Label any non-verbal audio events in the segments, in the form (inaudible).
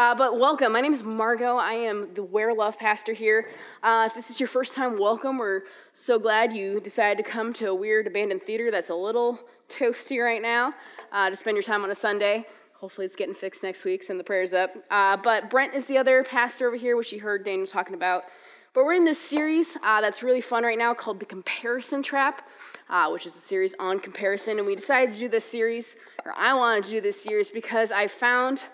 Uh, but welcome. My name is Margot. I am the Where Love pastor here. Uh, if this is your first time, welcome. We're so glad you decided to come to a weird abandoned theater that's a little toasty right now uh, to spend your time on a Sunday. Hopefully, it's getting fixed next week. Send the prayers up. Uh, but Brent is the other pastor over here, which you heard Daniel talking about. But we're in this series uh, that's really fun right now called The Comparison Trap, uh, which is a series on comparison. And we decided to do this series, or I wanted to do this series because I found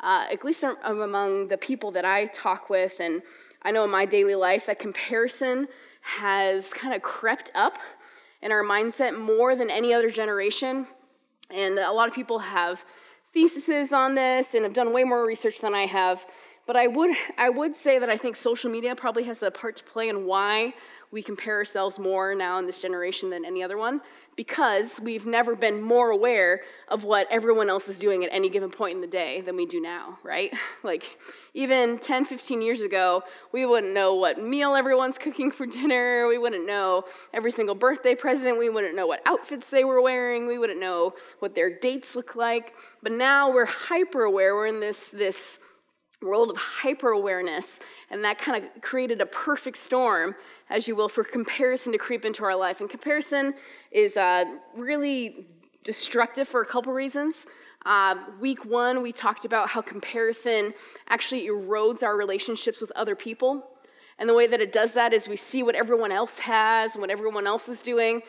uh, at least among the people that I talk with, and I know in my daily life, that comparison has kind of crept up in our mindset more than any other generation. And a lot of people have theses on this and have done way more research than I have. But I would, I would say that I think social media probably has a part to play in why we compare ourselves more now in this generation than any other one because we've never been more aware of what everyone else is doing at any given point in the day than we do now, right? (laughs) Like, even 10, 15 years ago, we wouldn't know what meal everyone's cooking for dinner. We wouldn't know every single birthday present. We wouldn't know what outfits they were wearing. We wouldn't know what their dates look like. But now we're hyper aware. We're in this, this world of hyper awareness, and that kind of created a perfect storm, as you will, for comparison to creep into our life. And comparison is uh, really destructive for a couple reasons. Uh, week one, we talked about how comparison actually erodes our relationships with other people. And the way that it does that is we see what everyone else has, what everyone else is doing.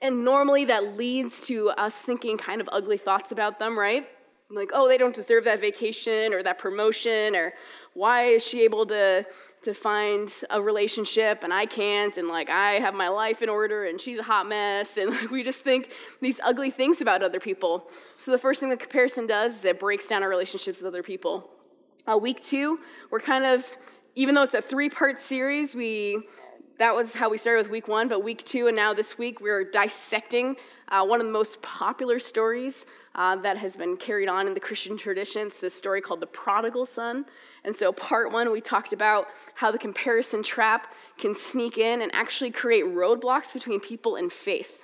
And normally that leads to us thinking kind of ugly thoughts about them, right? Like, oh, they don't deserve that vacation or that promotion, or why is she able to, to find a relationship and I can't, and like, I have my life in order and she's a hot mess, and (laughs) like, we just think these ugly things about other people. So the first thing that comparison does is it breaks down our relationships with other people. Uh, week two, we're kind of, even though it's a three part series, we that was how we started with week one, but week two and now this week we're dissecting uh, one of the most popular stories uh, that has been carried on in the Christian tradition. It's this story called the prodigal son. And so, part one, we talked about how the comparison trap can sneak in and actually create roadblocks between people and faith.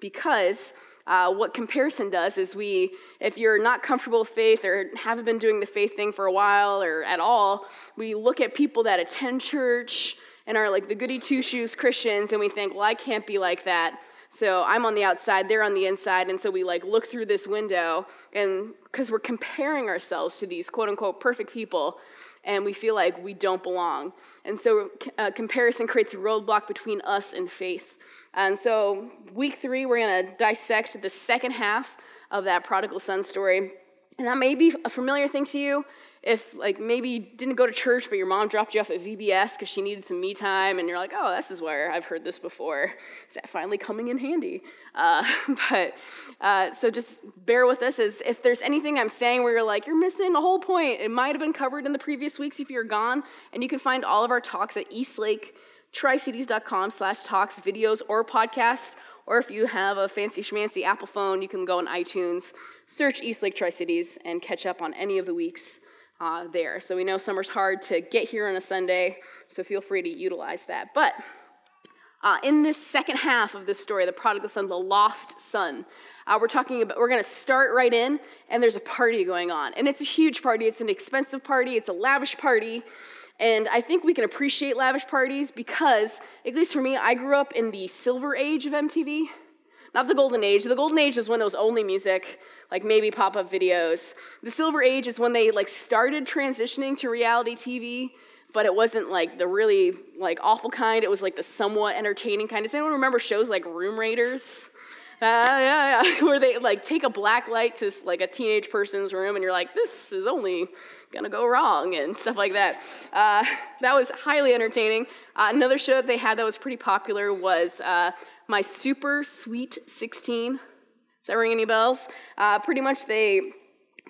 Because uh, what comparison does is we, if you're not comfortable with faith or haven't been doing the faith thing for a while or at all, we look at people that attend church and are like the goody two shoes Christians, and we think, well, I can't be like that. So I'm on the outside, they're on the inside, and so we like look through this window, and because we're comparing ourselves to these quote unquote perfect people, and we feel like we don't belong. And so uh, comparison creates a roadblock between us and faith. And so week three, we're going to dissect the second half of that prodigal son story. And that may be a familiar thing to you if like maybe you didn't go to church but your mom dropped you off at vbs because she needed some me time and you're like oh this is where i've heard this before. Is that finally coming in handy? Uh, (laughs) but uh, so just bear with us as if there's anything i'm saying where you're like you're missing the whole point. It might have been covered in the previous weeks if you're gone and you can find all of our talks at eastlake tricities.com slash talks videos or podcasts or if you have a fancy schmancy apple phone you can go on itunes search eastlake tri-cities and catch up on any of the weeks uh, there. So we know summer's hard to get here on a Sunday, so feel free to utilize that. But uh, in this second half of this story, the prodigal son, the lost son, uh, we're talking about, we're going to start right in, and there's a party going on. And it's a huge party, it's an expensive party, it's a lavish party. And I think we can appreciate lavish parties because, at least for me, I grew up in the silver age of MTV. Not the golden age. The golden age is when there was only music, like maybe pop-up videos. The silver age is when they like started transitioning to reality TV, but it wasn't like the really like awful kind. It was like the somewhat entertaining kind. Does anyone remember shows like Room Raiders? Uh, yeah, yeah, (laughs) where they like take a black light to like a teenage person's room, and you're like, this is only gonna go wrong, and stuff like that. Uh, that was highly entertaining. Uh, another show that they had that was pretty popular was uh, My Super Sweet 16. Does that ring any bells? Uh, pretty much they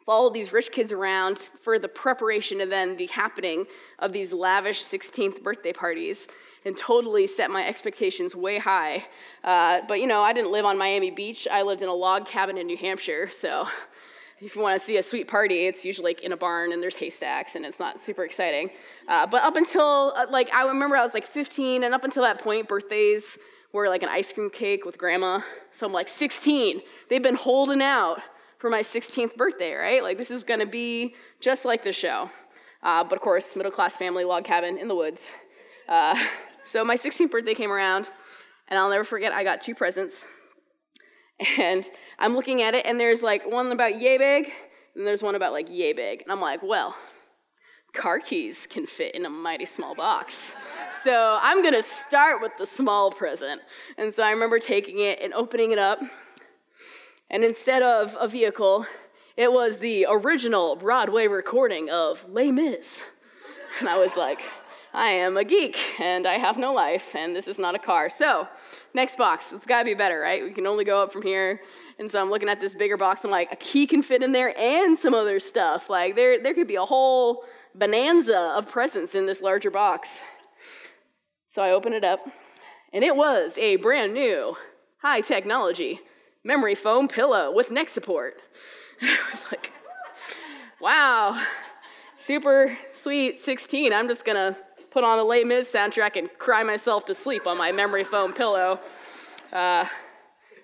followed these rich kids around for the preparation and then the happening of these lavish 16th birthday parties and totally set my expectations way high. Uh, but you know, I didn't live on Miami Beach. I lived in a log cabin in New Hampshire, so (laughs) if you want to see a sweet party, it's usually like in a barn and there's haystacks and it's not super exciting. Uh, but up until, uh, like, I remember I was like 15, and up until that point, birthdays were like an ice cream cake with grandma. So I'm like 16. They've been holding out for my 16th birthday, right? Like, this is gonna be just like the show. Uh, but of course, middle class family, log cabin in the woods. Uh, (laughs) so my 16th birthday came around, and I'll never forget, I got two presents. And I'm looking at it, and there's like one about yay big, and there's one about like yay big. And I'm like, well, car keys can fit in a mighty small box. So I'm gonna start with the small present. And so I remember taking it and opening it up. And instead of a vehicle, it was the original Broadway recording of Les Mis. And I was like, I am a geek and I have no life and this is not a car. So, next box, it's gotta be better, right? We can only go up from here. And so I'm looking at this bigger box. I'm like, a key can fit in there and some other stuff. Like, there, there could be a whole bonanza of presents in this larger box. So I open it up, and it was a brand new, high technology memory foam pillow with neck support. (laughs) I was like, wow, super sweet 16. I'm just gonna put on the Les Mis soundtrack and cry myself to sleep on my memory foam pillow. Uh,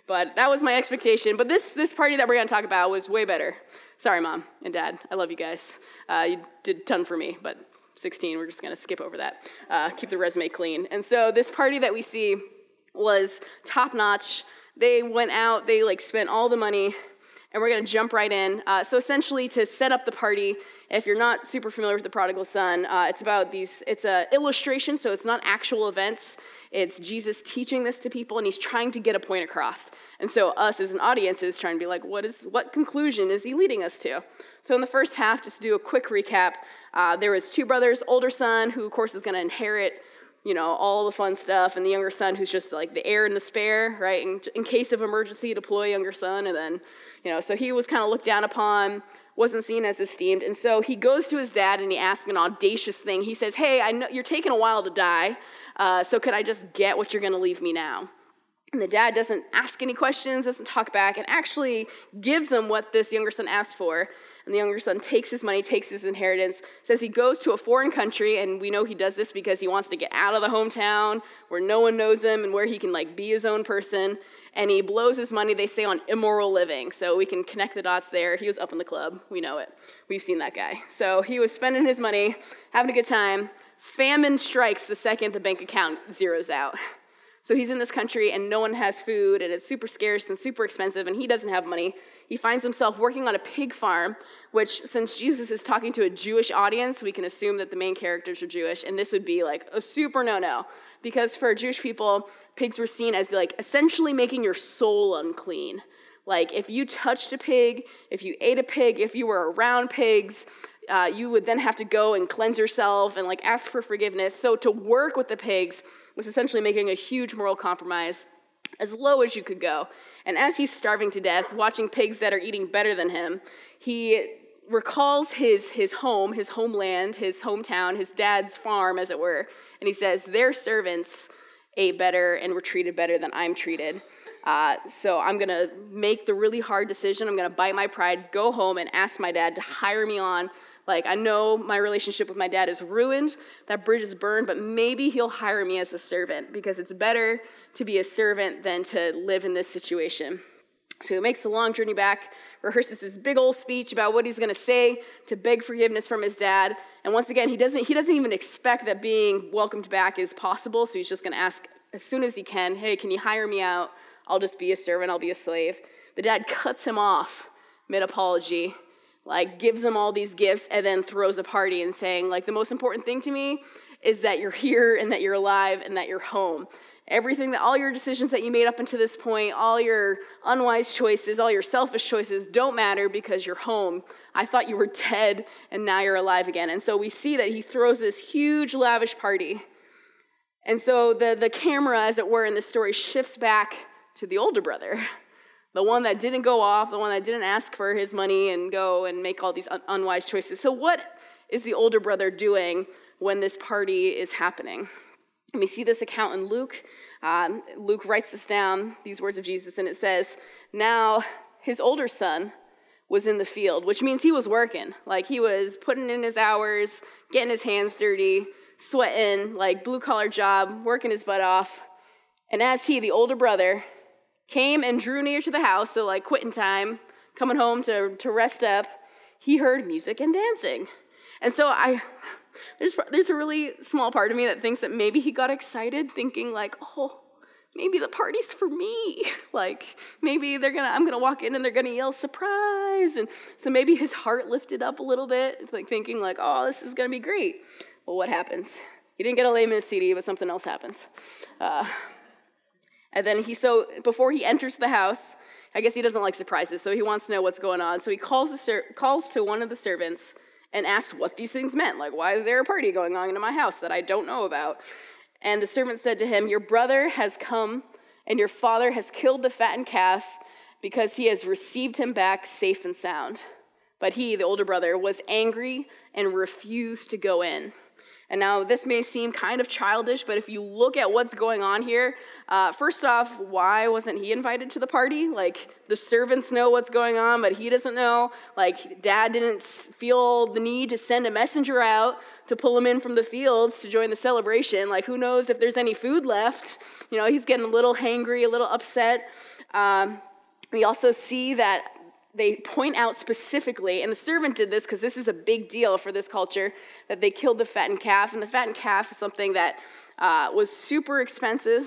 but that was my expectation. But this, this party that we're gonna talk about was way better. Sorry, mom and dad. I love you guys. Uh, you did a ton for me, but 16, we're just gonna skip over that. Uh, keep the resume clean. And so this party that we see was top notch. They went out, they like spent all the money and we're going to jump right in. Uh, so essentially, to set up the party, if you're not super familiar with the prodigal son, uh, it's about these. It's an illustration, so it's not actual events. It's Jesus teaching this to people, and he's trying to get a point across. And so us as an audience is trying to be like, what is what conclusion is he leading us to? So in the first half, just to do a quick recap, uh, there was two brothers, older son who of course is going to inherit you know, all the fun stuff, and the younger son who's just like the heir and the spare, right? In, in case of emergency, deploy younger son, and then, you know, so he was kind of looked down upon, wasn't seen as esteemed, and so he goes to his dad and he asks an audacious thing. He says, "Hey, I know you're taking a while to die, uh, so could I just get what you're going to leave me now?" And the dad doesn't ask any questions, doesn't talk back, and actually gives him what this younger son asked for. And the younger son takes his money, takes his inheritance, says he goes to a foreign country, and we know he does this because he wants to get out of the hometown where no one knows him and where he can like be his own person. And he blows his money, they say, on immoral living. So we can connect the dots there. He was up in the club. We know it. We've seen that guy. So he was spending his money, having a good time. Famine strikes the second the bank account zeroes out. So he's in this country and no one has food and it's super scarce and super expensive and he doesn't have money. He finds himself working on a pig farm, which, since Jesus is talking to a Jewish audience, we can assume that the main characters are Jewish, and this would be like a super no no. Because for Jewish people, pigs were seen as like essentially making your soul unclean. Like if you touched a pig, if you ate a pig, if you were around pigs, uh, you would then have to go and cleanse yourself and like ask for forgiveness. So to work with the pigs was essentially making a huge moral compromise as low as you could go. And as he's starving to death, watching pigs that are eating better than him, he recalls his, his home, his homeland, his hometown, his dad's farm, as it were. And he says, Their servants ate better and were treated better than I'm treated. Uh, so I'm going to make the really hard decision. I'm going to bite my pride, go home, and ask my dad to hire me on like, I know my relationship with my dad is ruined, that bridge is burned, but maybe he'll hire me as a servant because it's better to be a servant than to live in this situation. So he makes the long journey back, rehearses this big old speech about what he's going to say to beg forgiveness from his dad. And once again, he doesn't, he doesn't even expect that being welcomed back is possible. So he's just going to ask as soon as he can, hey, can you hire me out? I'll just be a servant, I'll be a slave. The dad (laughs) cuts him off mid apology like gives them all these gifts and then throws a party and saying like the most important thing to me is that you're here and that you're alive and that you're home. Everything that all your decisions that you made up until this point all your unwise choices all your selfish choices don't matter because you're home. I thought you were (laughs) dead and now you're alive again. And so we see that he throws this huge lavish party. And so the, the camera as it were in this story shifts back to the older brother (laughs) the one that didn't go off, the one that didn't ask for his money and go and make all these un- unwise choices. So, what is the older brother doing when this party is happening? And we see this account in Luke. Um, Luke writes this down, these words of Jesus, and it says, Now his older son was in the field, which means he was working. Like he was putting in his hours, getting his hands dirty, sweating, like blue collar job, working his butt off. And as he, the older brother, came and drew near to the house, so like quitting time, coming home to, to rest up, he heard music and dancing. And so I, there's, there's a really small part of me that thinks that maybe he got excited, thinking like, oh, maybe the party's for me. (laughs) like maybe they're gonna, I'm gonna walk in and they're gonna yell surprise. And so maybe his heart lifted up a little bit, like thinking like, oh, this is gonna be great. Well, what happens? He didn't get a Les Mis CD, but something else happens. Uh, and then he, so before he enters the house, I guess he doesn't like surprises, so he wants to know what's going on. So he calls, ser- calls to one of the servants and asks what these things meant. Like, why is there a party going on in my house that I don't know about? And the servant said to him, Your brother has come, and your father has killed the fattened calf because he has received him back safe and sound. But he, the older brother, was angry and refused to go in. And now this may seem kind of childish, but if you look at what's going on here, uh, first off, why wasn't he invited to the party? Like the servants know what's going on, but he doesn't know. Like dad didn't feel the need to send a messenger out to pull him in from the fields to join the celebration. Like who knows if there's any food left? You know, he's getting a little hangry, a little upset. Um, we also see that they point out specifically, and the servant did this because this is a big deal for this culture, that they killed the fattened calf. And the fattened calf is something that uh, was super expensive,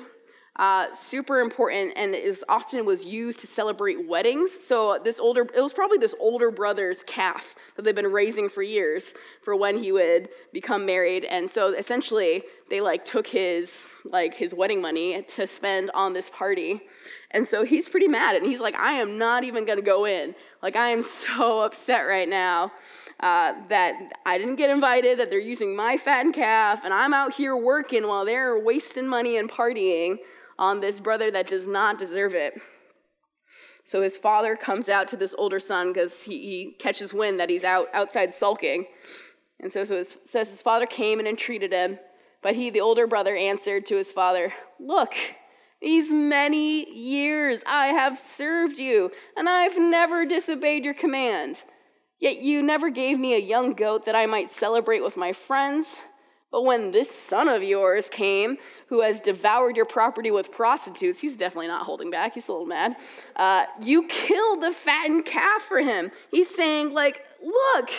uh, super important, and is often was used to celebrate weddings. So this older, it was probably this older brother's calf that they've been raising for years for when he would become married. And so essentially, they like took his like his wedding money to spend on this party. And so he's pretty mad, and he's like, I am not even gonna go in. Like, I am so (laughs) upset right now uh, that I didn't get invited, that they're using my fattened calf, and I'm out here working while they're wasting money and partying on this brother that does not deserve it. So his father comes out to this older son because he, he, catches wind that he's out outside sulking. And so, so his, says his father came and entreated him, but he, the older brother, answered to his father, Look, these many years I have served you, and I've never disobeyed your command. Yet you never gave me a young goat that I might celebrate with my friends. But when this son of yours came, who has devoured your property with prostitutes, he's definitely not holding back, he's a little mad. Uh, you killed the fattened calf for him. He's saying, like, look,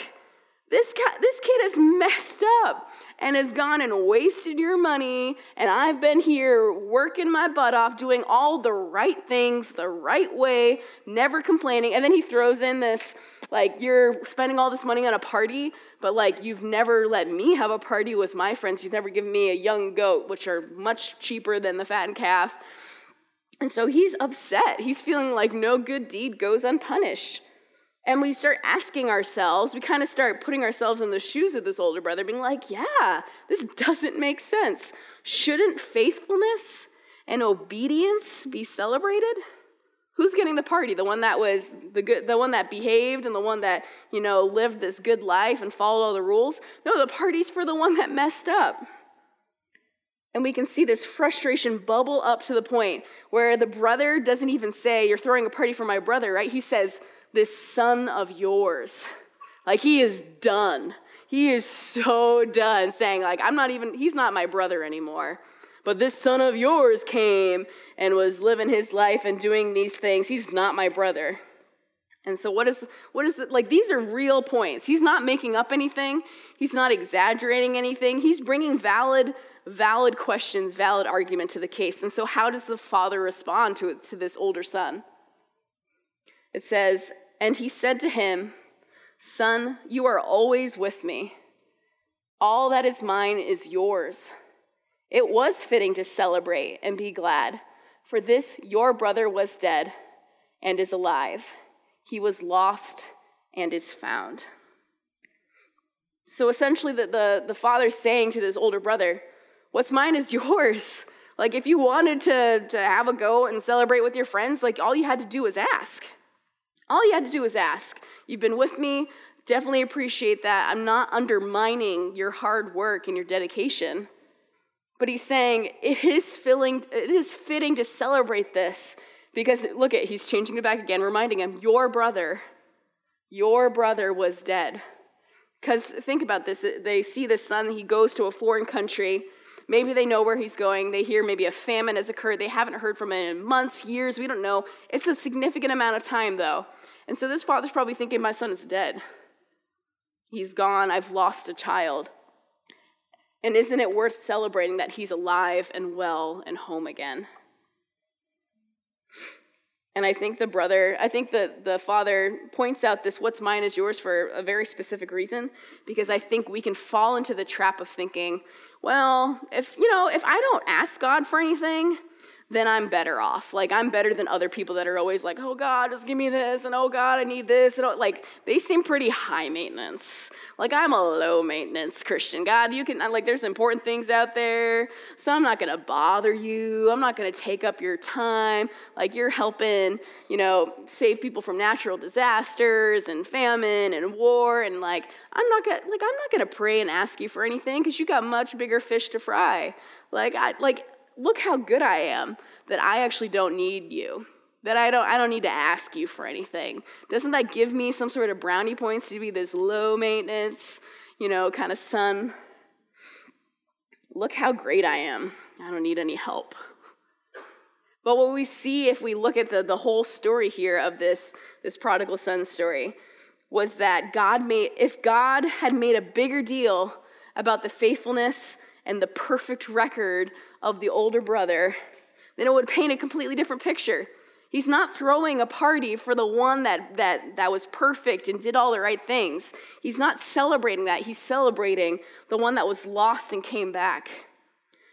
this, this kid is messed up and has gone and wasted your money, and I've been here working my butt off, doing all the right things the right way, never complaining. And then he throws in this, like, you're spending all this money on a party, but like, you've never let me have a party with my friends. You've never given me a young goat, which are much cheaper than the fattened calf. And so he's upset. He's feeling like no good deed goes unpunished. And we start asking ourselves, we kind of start putting ourselves in the shoes of this older brother, being like, yeah, this doesn't make sense. Shouldn't faithfulness and obedience be celebrated? Who's getting the party? The one that was the good, the one that behaved and the one that, you know, lived this good life and followed all the rules? No, the party's for the one that messed up. And we can see this frustration bubble up to the point where the brother doesn't even say, You're throwing a party for my brother, right? He says, this son of yours. Like he is done. He is so done saying, like, I'm not even, he's not my brother anymore. But this son of yours came and was living his life and doing these things. He's not my brother. And so, what is, what is the, like, these are real points. He's not making up anything, he's not exaggerating anything. He's bringing valid, valid questions, valid argument to the case. And so, how does the father respond to, to this older son? It says, And he said to him, Son, you are always with me. All that is mine is yours. It was fitting to celebrate and be glad, for this your brother was dead and is alive. He was lost and is found. So essentially, the, the, the father's saying to this older brother, What's mine is (laughs) yours. Like, if you wanted to, to have a go and celebrate with your friends, like, all you had to do was ask. All you had to do was ask. You've been with me, definitely appreciate that. I'm not undermining your hard work and your dedication. But he's saying it is, filling, it is fitting to celebrate this because look at, he's changing it back again, reminding him, Your brother, your brother was dead. Because think about this they see the son, he goes to a foreign country, Maybe they know where he's going. They hear maybe a famine has occurred. They haven't heard from him in months, years. We don't know. It's a significant amount of time, though. And so this father's probably thinking, My son is dead. He's gone. I've lost a child. And isn't it worth celebrating that he's alive and well and home again? And I think the brother, I think the, the father points out this what's mine is yours for a very specific reason, because I think we can fall into the trap of thinking, well, if you know, if I don't ask God for anything, then I'm better off. Like I'm better than other people that are always like, "Oh God, just give me this," and "Oh God, I need this," and oh, like they seem pretty high maintenance. Like I'm a low maintenance Christian. God, you can like there's important things out there, so I'm not gonna bother you. I'm not gonna take up your time. Like you're helping, you know, save people from natural disasters and famine and war, and like I'm not gonna like I'm not gonna pray and ask you for anything because you got much bigger fish to fry. Like I like look how good I am that I actually don't need you. That I don't, I don't need to ask you for anything. Doesn't that give me some sort of brownie points to be this low maintenance, you know, kind of son? Look how great I am. I don't need any help. But what we see if we look at the, the whole story here of this, this prodigal son story was that God made, if God had made a bigger deal about the faithfulness and the perfect record of the older brother, then it would paint a completely different picture. He's not throwing a party for the one that, that, that was perfect and did all the right things. He's not celebrating that. He's celebrating the one that was lost and came back.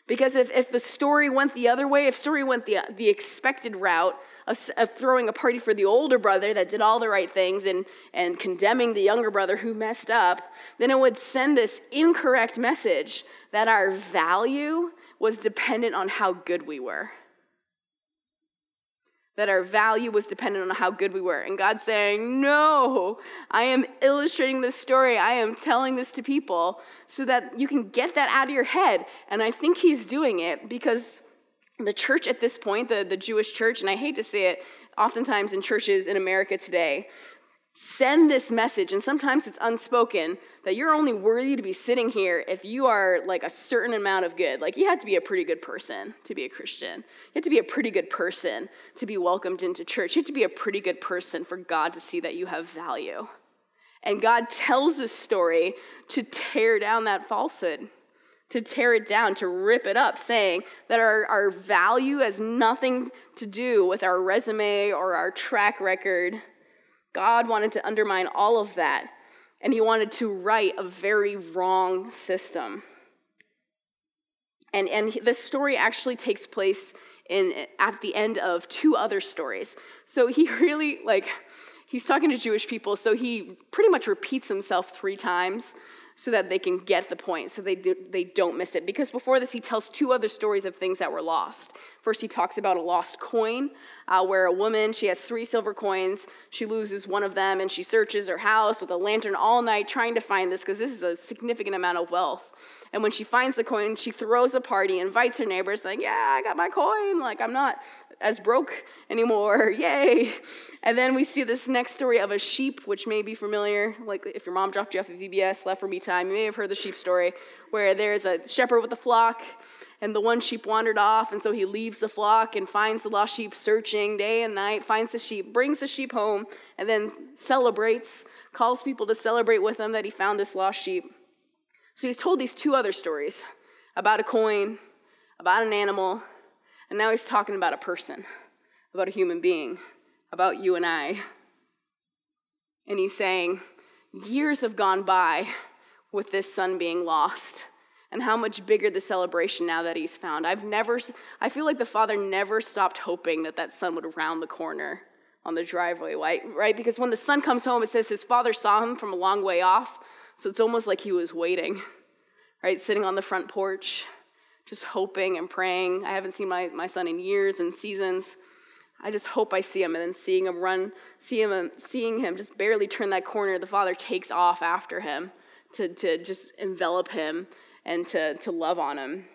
Because if, if the story went the other way, if story went the, the expected route of, of throwing a party for the older brother that did all the right things and, and condemning the younger brother who messed up, then it would send this incorrect message that our value was dependent on how good we were that our value was dependent on how good we were. And God's saying, No, I am illustrating this story. I am telling this to people so that you can get that out of your head. And I think He's doing it because the church at this point, the, the Jewish church, and I hate to say it, oftentimes in churches in America today, send this message, and sometimes it's unspoken, that you're only worthy to be sitting here if you are like a certain amount of good. Like you have to be a pretty good person to be a Christian. You have to be a pretty good person to be welcomed into church. You have to be a pretty good person for God to see that you have value. And God tells this story to tear down that falsehood, to tear it down, to rip it up, saying that our, our value has nothing to do with our resume or our track record God wanted to undermine all of that, and he wanted to right a very wrong system. And, and this story actually takes place in, at the end of two other stories. So he (laughs) really, like, he's talking to Jewish people, so he pretty much repeats himself three times so that they can get the point, so they, do, they don't miss it. Because before this, he tells two other stories of things that were lost. First, he talks about a lost coin, uh, where a woman, she has three silver coins, she loses one of them, and she searches her house with a lantern all night trying to find this, because this is a significant amount of wealth. And when she finds the coin, she throws a party, invites her neighbors, like, Yeah, I got my coin. Like, I'm not as broke anymore. (laughs) Yay. And then we see this next story of a sheep, which may be familiar. Like, if your mom dropped you off at VBS, left for me time, you may have heard the sheep story, where there's a shepherd with a flock, and the one sheep wandered off, and so he leaves the flock and finds the lost sheep, searching day and night, finds the sheep, brings the sheep home, and then celebrates, calls people to celebrate with him that he found this lost sheep. So he's told these two other stories about a coin, about an animal, and now he's talking about a person, about a human being, about you and I. And he's saying, years have gone by with this son being lost and how much bigger the celebration now that he's found. I've never, I feel like the father never stopped hoping that that son would round the corner on the driveway, right? right? Because when the son comes home, it says his father saw him from a long way off. So it's almost like he was waiting, right? Sitting on the front porch, just hoping and praying. I haven't seen my, my son in years and seasons. I just hope I see him. And then seeing him run, see him, seeing him just barely turn that corner, the father takes off after him to, to just envelop him and to, to love on him.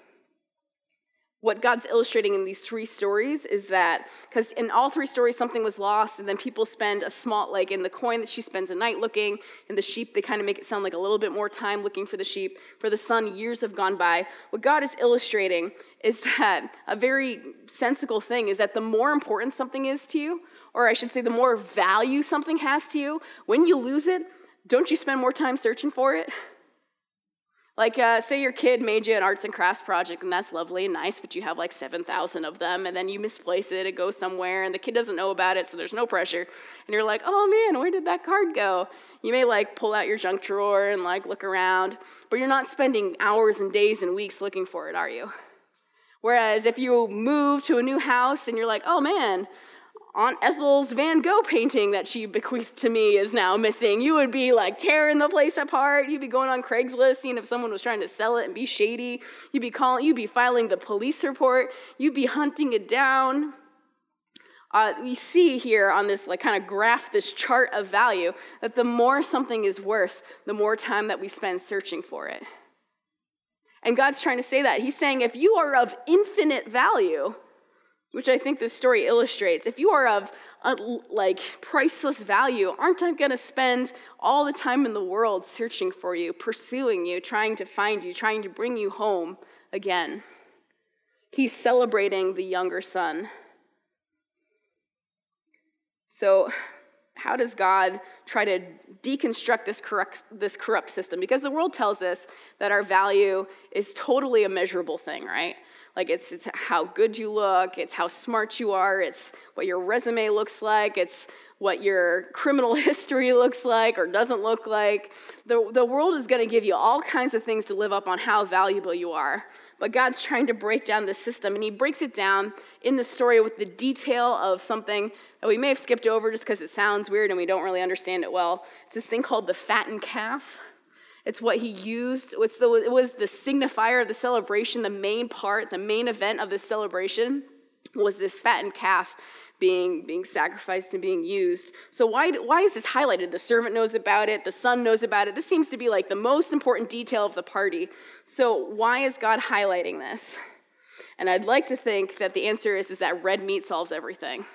What God's illustrating in these three stories is that, because in all three stories, something was lost, and then people spend a small, like in the coin that she spends a night looking, in the sheep, they kind of make it sound like a little bit more time looking for the sheep. For the son, years have gone by. What God is illustrating is that a very sensical thing is that the more important something is to you, or I should say, the more value something has to you, when you lose it, don't you spend more time searching for it? Like, uh, say your kid made you an arts and crafts project, and that's lovely and nice, but you have like 7,000 of them, and then you misplace it, it goes somewhere, and the kid doesn't know about it, so there's no pressure. And you're like, oh man, where did that card go? You may like pull out your junk drawer and like look around, but you're not spending hours and days and weeks looking for it, are you? Whereas if you move to a new house and you're like, oh man, Aunt Ethel's Van Gogh painting that she bequeathed to me is now missing. You would be like tearing the place apart. You'd be going on Craigslist, seeing if someone was trying to sell it and be shady. You'd be calling, you'd be filing the police report. You'd be hunting it down. Uh, we see here on this like kind of graph, this chart of value, that the more something is worth, the more time that we spend searching for it. And God's trying to say that. He's saying if you are of infinite value, which I think this story illustrates. If you are of uh, like priceless value, aren't I going to spend all the time in the world searching for you, pursuing you, trying to find you, trying to bring you home again? He's celebrating the younger son. So, how does God try to deconstruct this corrupt, this corrupt system? Because the world tells us that our value is totally a measurable thing, right? Like it's, it's how good you look, it's how smart you are, it's what your resume looks like, it's what your criminal (laughs) history looks like or doesn't look like. The, the world is going to give you all kinds of things to live up on how valuable you are. But God's trying to break down the system, and He breaks it down in the story with the detail of something that we may have skipped over just because it sounds weird and we don't really understand it well. It's this thing called the fattened calf. It's what he used. It's the, it was the signifier of the celebration, the main part, the main event of the celebration was this fattened calf being, being sacrificed and being used. So, why, why is this highlighted? The servant knows about it, the son knows about it. This seems to be like the most important detail of the party. So, why is God highlighting this? And I'd like to think that the answer is, is that red meat solves everything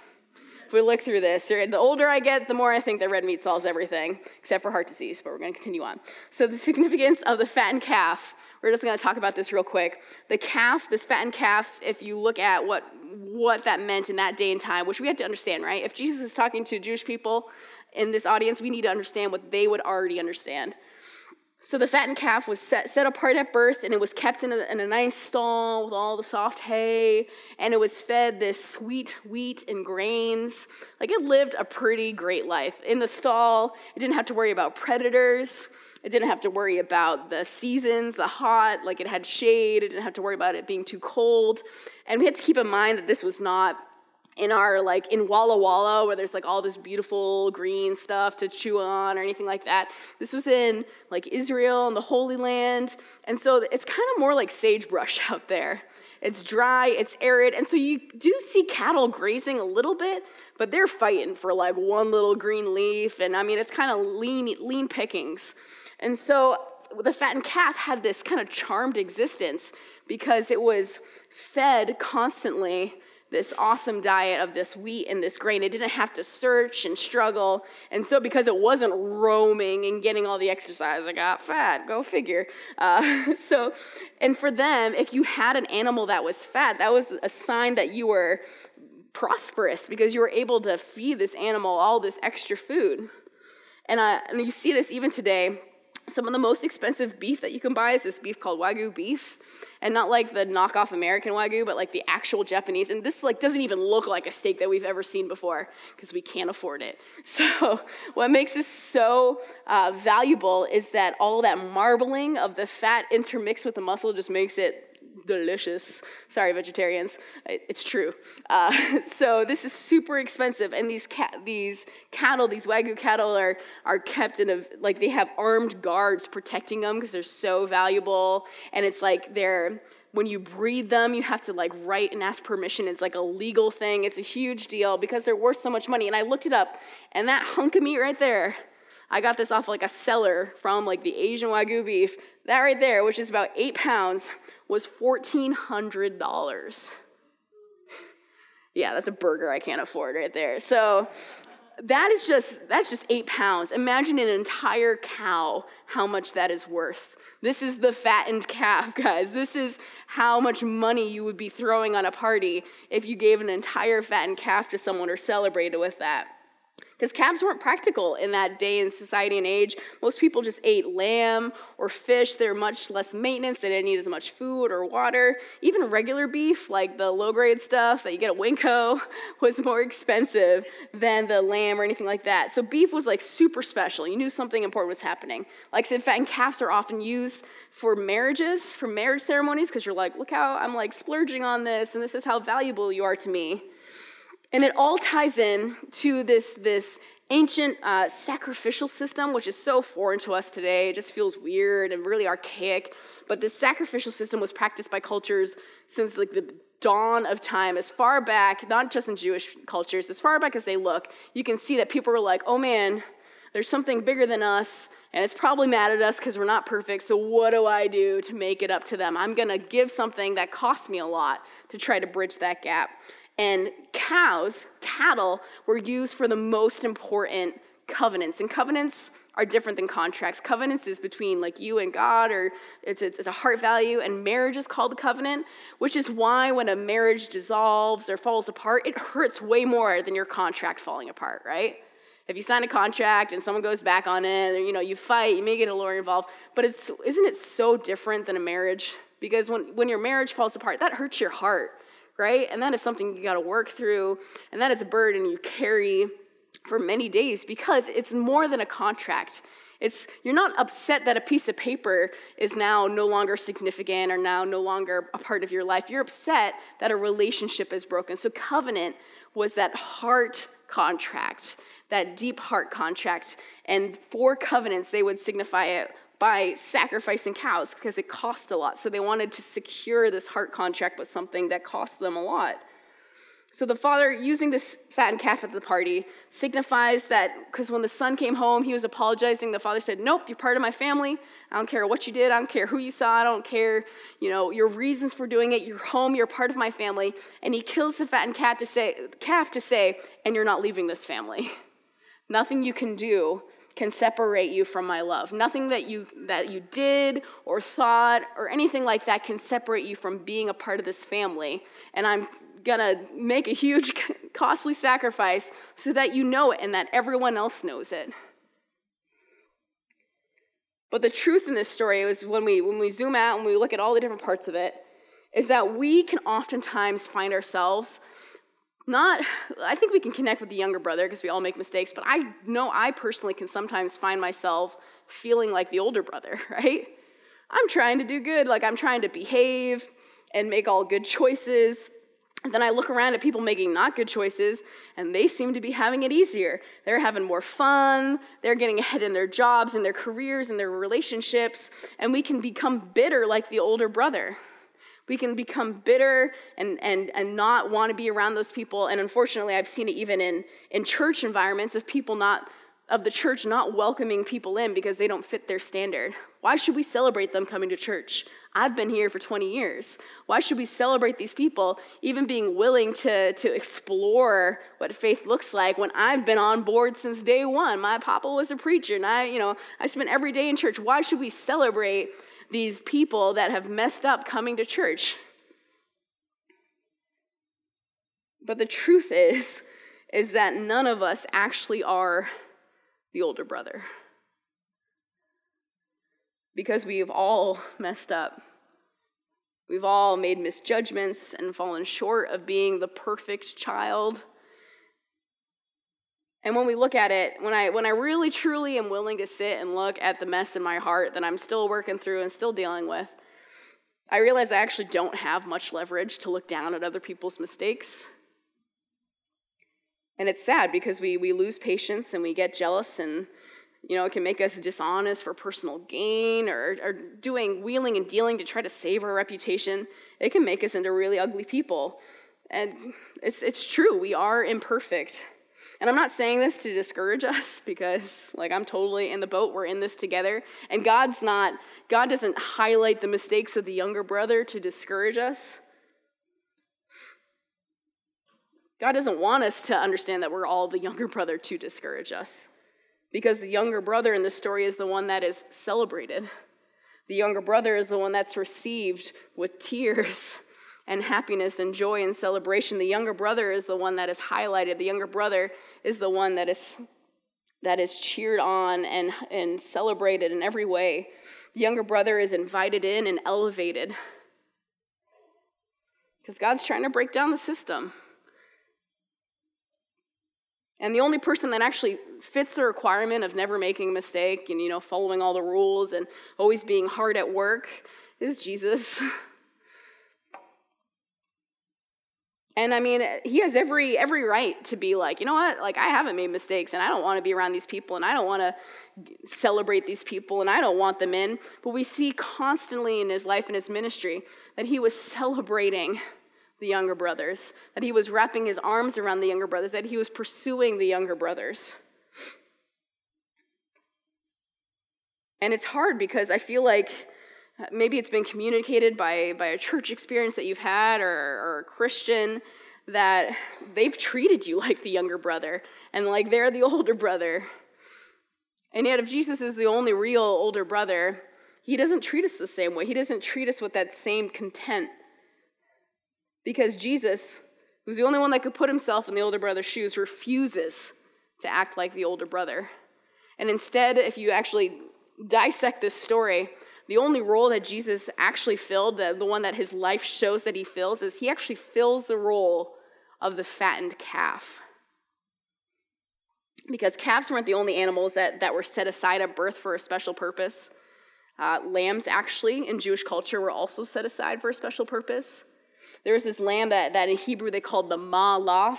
we look through this, the older I get, the more I think that red meat solves everything, except for heart disease, but we're going to continue on. So, the significance of the fattened calf, we're just going to talk about this real quick. The calf, this fattened calf, if you look at what, what that meant in that day and time, which we have to understand, right? If Jesus is talking to Jewish people in this audience, we need to understand what they would already understand. So the fattened calf was set, set apart at birth, and it was kept in a, in a nice stall with all the soft hay, and it was fed this sweet wheat and grains. Like it lived a pretty great life. In the stall, it didn't have to worry about predators. It didn't have to worry about the seasons, the hot, like it had shade. It didn't have to worry about it being too cold. And we had to keep in mind that this was not in our like in Walla Walla where there's like all this beautiful green stuff to chew on or anything like that. This was in like Israel and the Holy Land. And so it's kind of more like sagebrush (laughs) out there. It's dry, it's arid, and so you do see cattle grazing a little bit, but they're fighting for like one little green leaf, and I mean it's kind of lean, lean pickings. And so the fattened calf had this kind of charmed existence because it was fed constantly this awesome diet of this wheat and this grain. It didn't have to search and struggle. And so, because it wasn't roaming and getting all the exercise, I got fat. Go figure. Uh, (laughs) so, and for them, if you had an animal that was fat, that was a sign that you were prosperous because you were able to feed this animal all this extra food. And, uh, and you see this even today some of the most expensive beef that you can buy is this beef called wagyu beef. And not like the knockoff american wagyu but like the actual japanese. And this like doesn't even look like a steak that we've ever seen before because we can't afford it. (laughs) So what makes this so uh, valuable is that all that marbling of the fat intermixed with the muscle just makes it delicious. Sorry, vegetarians. It's true. Uh, (laughs) so this is super expensive, and these these cattle, these wagyu cattle, are are kept in a like they have armed guards protecting them because they're so valuable, and it's like they're when you breed them, you have to like write and ask permission. It's like a legal thing. It's a huge deal because they're worth so much money. And I looked it up, and that hunk of meat right there I got this off like a seller from like the Asian Wagyu beef. That right there, which is about eight pounds, was $1,400. Yeah, that's a burger I can't afford right there. So that is just that's just eight pounds imagine an entire cow how much that is worth this is the fattened calf (laughs) guys this is how much money you would be throwing on a party if you gave an entire fattened calf to someone or celebrated with that because calves weren't practical in that day and society and age. Most people just ate lamb or fish. They're much less maintenance. They didn't need as much food or water. Even regular beef, like the low grade stuff that you get at Winco, (laughs) was more expensive than the lamb or anything like that. So beef was like super special. You knew something important was happening. Like I said, fattened calves are often used for marriages, for marriage ceremonies, because you're like, look how I'm like splurging on this, and this is how valuable you are to me. And it all ties in to this, this ancient uh, sacrificial system, which is so foreign to us today. It just feels weird and really archaic. But this sacrificial system was practiced by cultures since like the dawn of time, as far back, not just in Jewish cultures, as far back as they look, you can see that people were like, oh man, there's something bigger than us, and it's probably mad at us because we're not perfect, so what do I do to make it up to them? I'm gonna give something that costs me a lot to try to bridge that gap. And cows, cattle, were used for the most important covenants. And covenants are different than contracts. Covenants is between like you and God, or it's, it's, it's, a heart value, and marriage is called a covenant, which is why when a marriage dissolves or falls apart, it hurts way more than your contract falling apart, right? If you sign a contract and someone goes back on it, or, you know, you fight, you may get a lawyer involved, but it's isn't it so different than a marriage? Because when, when your marriage falls apart, that hurts your heart right? And that is something you got to work through, and that is a burden you carry for many days because it's more than a contract. It's you're not upset that a piece of paper is now no longer significant or now no longer a part of your life. You're upset that a relationship is broken. So covenant was that heart contract, that deep heart contract. And for covenants, they would signify it by sacrificing cows because it cost a lot. So they wanted to secure this heart contract with something that cost them a lot. So the father, using this fattened calf at the party, signifies that because when the son came home, he was apologizing. The father said, Nope, you're part of my family. I don't care what you did. I don't care who you saw. I don't care, you know, your reasons for doing it. You're home. You're part of my family. And he kills the fattened calf to say, calf to say, and you're not leaving this family. (laughs) Nothing you can do can separate you from my love. Nothing that you that you did or thought or anything like that can separate you from being a part of this family. And I'm going to make a huge (laughs) costly sacrifice so that you know it and that everyone else knows it. But the truth in this story is when we when we zoom out and we look at all the different parts of it is that we can oftentimes find ourselves not i think we can connect with the younger brother because we all make mistakes but i know i personally can sometimes find myself feeling like the older brother (laughs) right? I'm trying to do good like i'm trying to behave and make all good choices. And then i look around at people making not good choices and they seem to be having it easier. They're having more fun they're getting ahead in their jobs and their careers and their relationships and we can become bitter like the older brother we can become bitter and, and, and not want to be around those people. And unfortunately, I've seen it even in, in church environments of people not, of the church not welcoming people in because they don't fit their standard. Why should we celebrate them coming to church? I've been here for 20 years. Why should we celebrate these people, even being willing to, to explore what faith looks like when I've been on board since day one? My papa was a preacher, and I, you know, I spent every day in church. Why should we celebrate these people that have messed up coming to church. But the truth is, is that none of us actually are the older brother. Because we've all messed up. We've all made misjudgments and fallen short of being the perfect child and when we look at it, when I, when I really truly am willing to sit and look at the mess in my heart that I'm still working through and still dealing with, I realize I actually don't have much leverage to look down at other people's mistakes. And it's sad because we, we lose patience and we get jealous and you know, it can make us dishonest for personal gain or, or doing wheeling and dealing to try to save our reputation. It can make us into really ugly people. And it's, it's true, we are imperfect. And I'm not saying this to discourage (laughs) us because, like, I'm totally in the boat. We're in this together. And God's not, God doesn't highlight the mistakes of the younger brother to discourage us. God doesn't want us to understand that we're all the younger brother to discourage us. Because the younger brother in the story is the one that is celebrated. The younger brother is the one that's received with tears (laughs) and happiness and joy and celebration. The younger brother is the one that is highlighted. The younger brother is the one that is that is cheered on and, and celebrated in every way. The younger brother is invited in and elevated. Because God's trying to break down the system. And the only person that actually fits the requirement of never making a mistake and you know following all the rules and always being hard at work is Jesus. (laughs) And I mean, he has every every right to be like, you know what? Like I haven't made mistakes and I don't want to be around these people and I don't want to celebrate these people and I don't want them in. But we see constantly in his life and his ministry that he was celebrating the younger brothers, that he was wrapping his arms around the younger brothers, that he was pursuing the younger brothers. And it's hard because I feel like maybe it's been communicated by, by a church experience that you've had or, or a Christian that they've treated you like the younger brother and like they're the older brother. And yet, if Jesus is the only real older brother, he doesn't treat us the same way. He doesn't treat us with that same content. Because Jesus, who's the only one that could put himself in the older brother's shoes, refuses to act like the older brother. And instead, if you actually dissect this story, the only role that Jesus actually filled, the, the one that his life shows that he fills, is he actually fills the role of the fattened calf. Because calves weren't the only animals that, that were set aside at birth for a special purpose. Uh, lambs, actually, in Jewish culture, were also set aside for a special purpose. There was this lamb that, that in Hebrew they called the ma'alaf.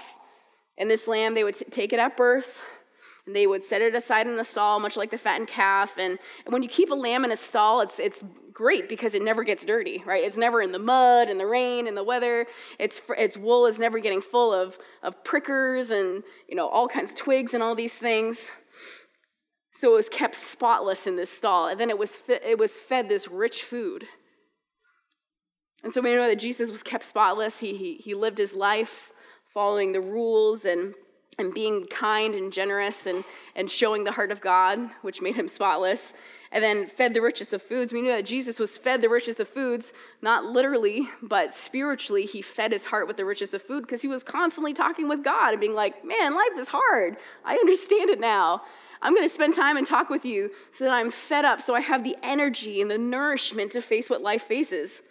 And this lamb, they would t- take it at birth, and they would set it aside in a stall, much like the fattened calf. And, when you keep a lamb in a stall, it's, it's great because it never gets dirty, right? It's never in the mud and the rain and the weather. Its, its wool is never getting full of, of prickers and you know all kinds of twigs and all these things. So it was kept spotless in this stall. And then it was, it was fed this rich food. And so we know that Jesus was kept spotless. He, he, he lived his life following the rules and and being kind and generous and, and showing the heart of God, which made him spotless, and then fed the richest of foods. We knew that Jesus was fed the richest of foods, not literally, but spiritually. He fed his heart with the richest of food because he was constantly talking with God and being like, man, life is hard. I understand it now. I'm going to spend time and talk with you so that I'm fed up, so I have the energy and the nourishment to face what life faces.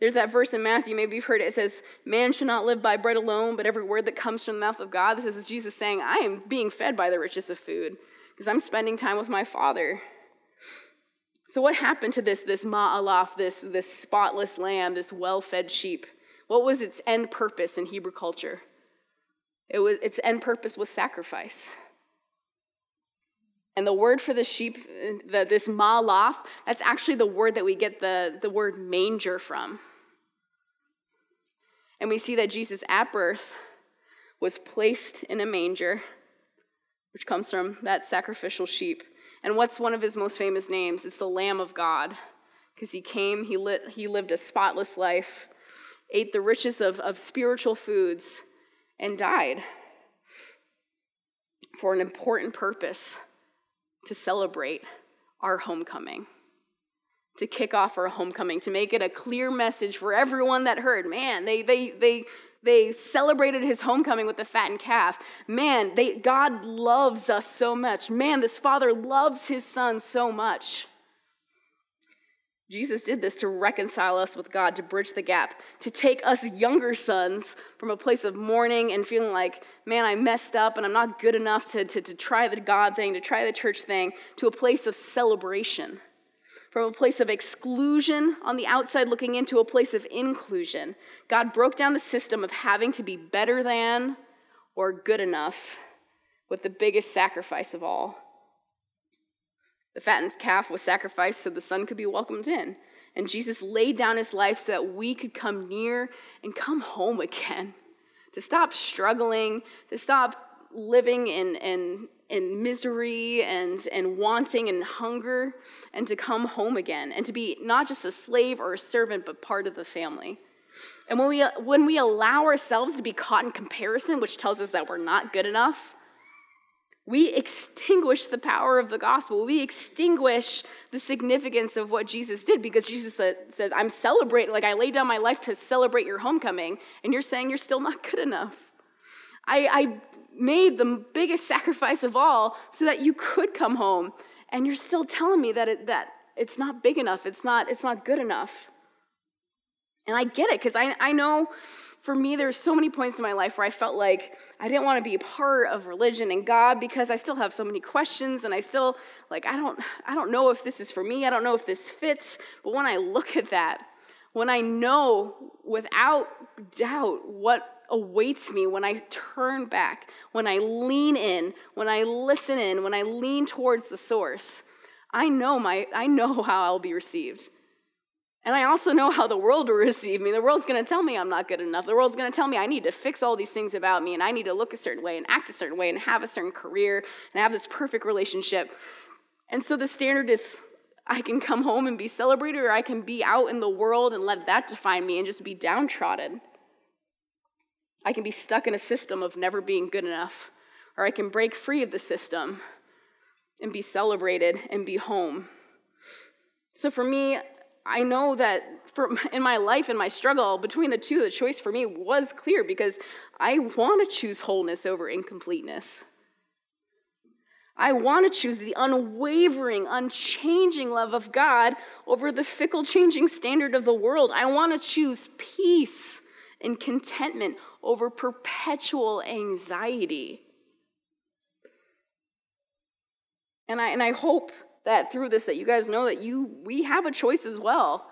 There's that verse in Matthew, maybe you've heard it. It says, Man should not live by bread alone, but every word that comes from the mouth of God. This is Jesus saying, I am being fed by the richest of food because I'm spending time with my Father. So, what happened to this, this ma'alaf, this, this spotless lamb, this well fed sheep? What was its end purpose in Hebrew culture? It was, its end purpose was sacrifice. And the word for the sheep, the, this ma'alaf, that's actually the word that we get the, the word manger from. And we see that Jesus at birth was placed in a manger, which comes from that sacrificial sheep. And what's one of his most famous names? It's the Lamb of God, because he came, he, lit, he lived a spotless life, ate the richest of, of spiritual foods, and died for an important purpose to celebrate our homecoming to kick off our homecoming, to make it a clear message for everyone that heard. Man, they, they, they, they celebrated his homecoming with the fattened calf. Man, they, God loves us so much. Man, this father loves his son so much. Jesus did this to reconcile us with God, to bridge the gap, to take us younger sons from a place of mourning and feeling like, man, I messed up and I'm not good enough to, to, to try the God thing, to try the church thing, to a place of celebration from a place of exclusion on the outside looking into a place of inclusion. God broke down the system of having to be better than or good enough with the biggest sacrifice of all. The fattened calf was sacrificed so the son could be welcomed in. And Jesus laid down his life so that we could come near and come home again, to stop struggling, to stop living in, in, in misery and, and wanting and hunger, and to come home again, and to be not just a slave or a servant, but part of the family. And when we, when we allow ourselves to be caught in comparison, which tells us that we're not good enough, we extinguish the power of the gospel. We extinguish the significance of what Jesus did because Jesus says, I'm celebrating, like I laid down my life to celebrate your homecoming, and you're saying you're still not good enough. I, I made the biggest sacrifice of all so that you could come home, and you're still telling me that, it, that it's not big enough, it's not, it's not good enough. And I get it because I, I know for me, there's so many points in my life where I felt like I didn't want to be a part of religion and God because I still have so many questions and I still like I don't I don't know if this is for me. I don't know if this fits. But when I look at that, when I know without doubt what awaits me when I turn back, when I lean in, when I listen in, when I lean towards the source, I know my I know (laughs) how I'll be received. And I also know how the world will (laughs) receive me. The world's going to tell me I'm not good enough. The world's going to tell me I need to fix all these things about me and I need to look a certain way and act a certain way and have a certain career and have this perfect relationship. And so the standard is I can come home and be celebrated or I can be out in the world and let that define me and just be downtrodden. I can be stuck in a system of never being good enough or I can break free of the system and be celebrated and be home. So for me, I know that for, (laughs) in my life and my struggle between the two, the choice for me was clear because I want to choose wholeness over incompleteness. I want to choose the unwavering, unchanging love of God over the fickle, changing standard of the world. I want to choose peace and contentment over perpetual anxiety. And I, and I hope that through this that you guys know that you we have a choice as well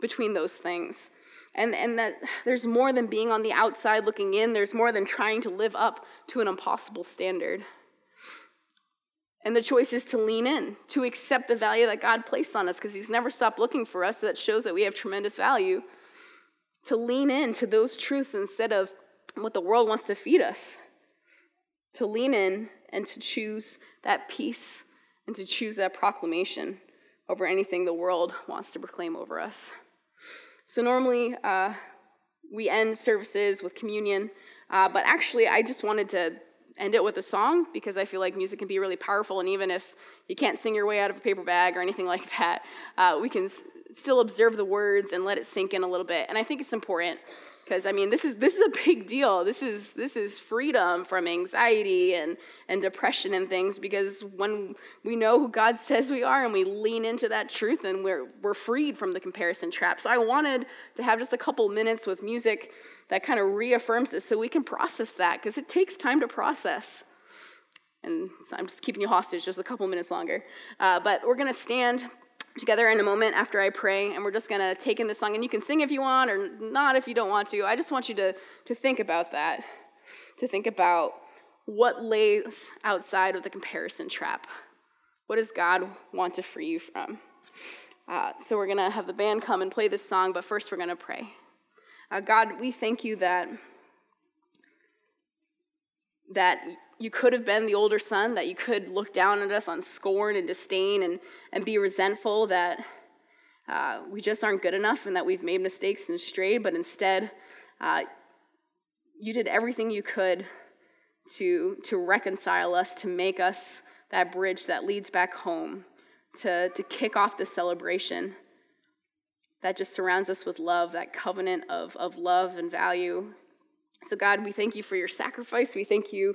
between those things. And and that there's more than being on the outside looking in. There's more than trying to live up to an impossible standard. And the choice is to lean in to accept the value that god placed on us because he's never stopped looking for us. So that shows that we have tremendous value. To lean in to those truths instead of what the world wants to feed us to lean in and to choose that peace and to choose that proclamation over anything the world wants to proclaim over us. So, normally uh, we end services with communion, uh, but actually, I just wanted to end it with a song because I feel like music can be really powerful, and even if you can't sing your way out of a paper bag or anything (laughs) like that, uh, we can s- still observe the words and let it sink in a little bit. And I think it's important because I mean this is this is a big deal. This is this is freedom from anxiety and and depression and things because when we know who God (laughs) says we are and we lean into that truth and we're we're freed from the comparison trap. So I wanted to have just a couple minutes with music that kind of reaffirms this so we can process that because it takes time to process. And so I'm just keeping you hostage just a couple minutes longer. Uh, but we're going to stand together in a moment after I pray, and we're just going to take in the song. And you can sing if you want or not if you don't want to. I just want you to, to think about that, to think about what lays outside of the comparison trap. What does God want to free you from? Uh, so we're going to have the band come and play this song, but first we're going to pray. Uh, God, we thank you that that you could have been the older son, that you could look down at us on scorn and disdain and, and be resentful that uh, we just aren't good enough and that we've made mistakes and strayed, but instead, uh, you did everything you could to, to reconcile us, to make us that bridge that leads back home, to, to kick off the celebration that just surrounds us with love, that covenant of, of love and value. So, God, we thank you for your sacrifice. We thank you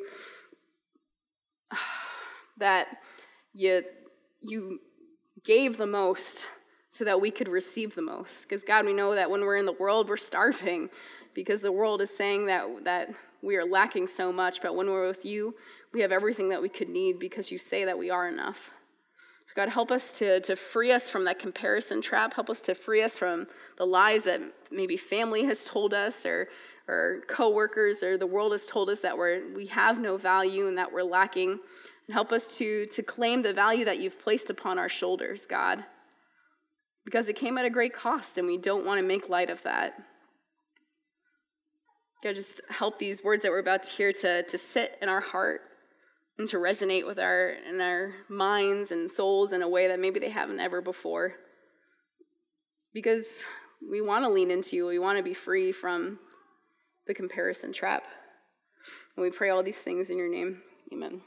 (sighs) that you, you gave the most so that we could receive the most. Because, God, we know that when we're in the world, we're starving because the world is saying that, that we are lacking so much. But when we're with you, we have everything that we could need because you say that we are enough. So, God, help us to, to free us from that comparison trap. Help us to free us from the lies that maybe family has told us or, or coworkers or the world has told us that we're, we have no value and that we're lacking. And help us to, to claim the value that you've placed upon our shoulders, God, because it came at a great cost and we don't want to make light of that. God, just help these words that we're about to hear to, to sit in our heart and to resonate with our in our minds and souls in a way that maybe they haven't ever before. Because we want to lean into you. We want to be free from the comparison trap. And we pray all these things in your name. Amen.